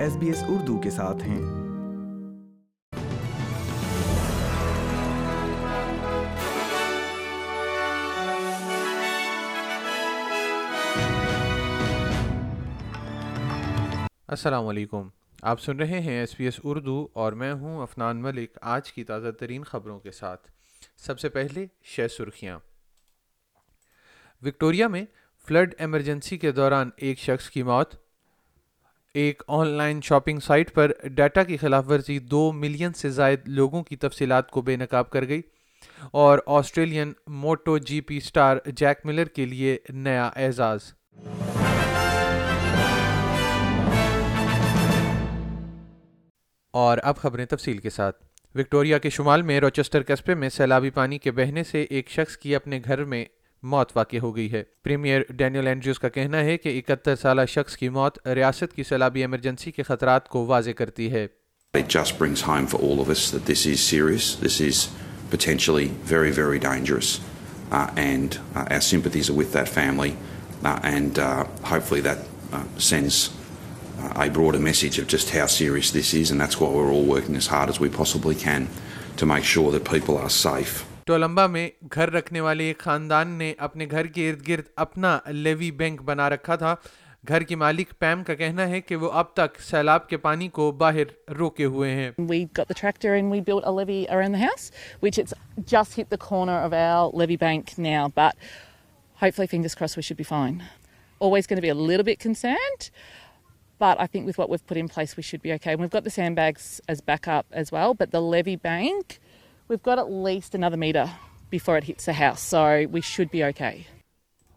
S B S Urdu کے ساتھ ہیں۔ السلام علیکم۔ آپ سن رہے ہیں ایس پی ایس اردو اور میں ہوں افنان ملک آج کی تازہ ترین خبروں کے ساتھ۔ سب سے پہلے شہ سرخیاں۔ وکٹوریا میں فلڈ ایمرجنسی کے دوران ایک شخص کی موت۔ ایک آن لائن شاپنگ سائٹ پر ڈیٹا کی خلاف ورزی دو ملین سے زائد لوگوں کی تفصیلات کو بے نقاب کر گئی اور Australian Moto G P star Jack Miller کے لیے نیا اعزاز۔ اور اب خبریں تفصیل کے ساتھ۔ وکٹوریا کے شمال میں روچسٹر قصبے میں سیلابی پانی کے بہنے سے ایک شخص کی اپنے گھر میں موت واقع ہو گئی ہے پریمیئر ڈینیل اینڈریوز کا کہنا ہے کہ اکہتر سالہ شخص کی موت ریاست کی سیلابی ایمرجنسی کے خطرات کو واضح کرتی ہے It just brings home for all of us that this is serious, this is potentially very, very dangerous, uh, and uh, our sympathies are with that family, uh, and uh, hopefully that uh, sends uh, a broader message of just how serious this is, and that's why we're all working as hard as we possibly can to make sure that people are safe. ٹولمبا میں گھر رکھنے والے ایک خاندان نے اپنے گھر کے ارد گرد اپنا لیوی بینک بنا رکھا تھا گھر کی مالک پیم کا کہنا ہے کہ وہ اب تک سیلاب کے پانی کو باہر روکے ہوئے ہیں We got the tractor and we built a levee around the house, which it's just hit the corner of our levee bank now, but hopefully, fingers crossed, we should be fine. Always going to be a little bit concerned, but I think with what we've put in place, we should be okay. And we've got the sandbags as backup as well, but the levee bank, we've got at least another metre before it hits the house, so we should be okay.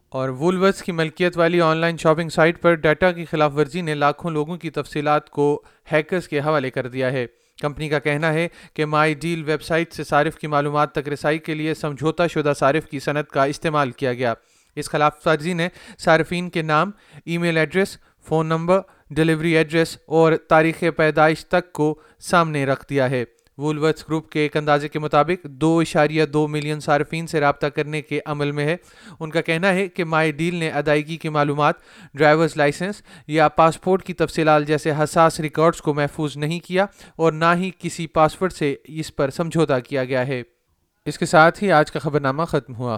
اور وولورس کی ملکیت والی online shopping site پر data کی خلاف ورزی نے لاکھوں لوگوں کی تفصیلات کو ہیکرز کے حوالے کر دیا ہے۔ کمپنی کا کہنا ہے کہ مائی ڈیل ویب سائٹ سے صارف کی معلومات تک رسائی کے لیے سمجھوتا شدہ صارف کی صنعت کا استعمال کیا گیا۔ اس خلاف ورزی نے صارفین کے نام email address phone number delivery address اور تاریخ پیدائش تک کو سامنے رکھ دیا ہے۔ وولورتھ گروپ کے ایک اندازے کے مطابق دو اشاریہ دو ملین صارفین سے رابطہ کرنے کے عمل میں ہے۔ ان کا کہنا ہے کہ مائی ڈیل نے ادائیگی کی معلومات، ڈرائیورز لائسنس یا پاسپورٹ کی تفصیلات جیسے حساس ریکارڈز کو محفوظ نہیں کیا اور نہ ہی کسی پاسورڈ سے اس پر سمجھوتا کیا گیا ہے۔ اس کے ساتھ ہی آج کا خبر نامہ ختم ہوا۔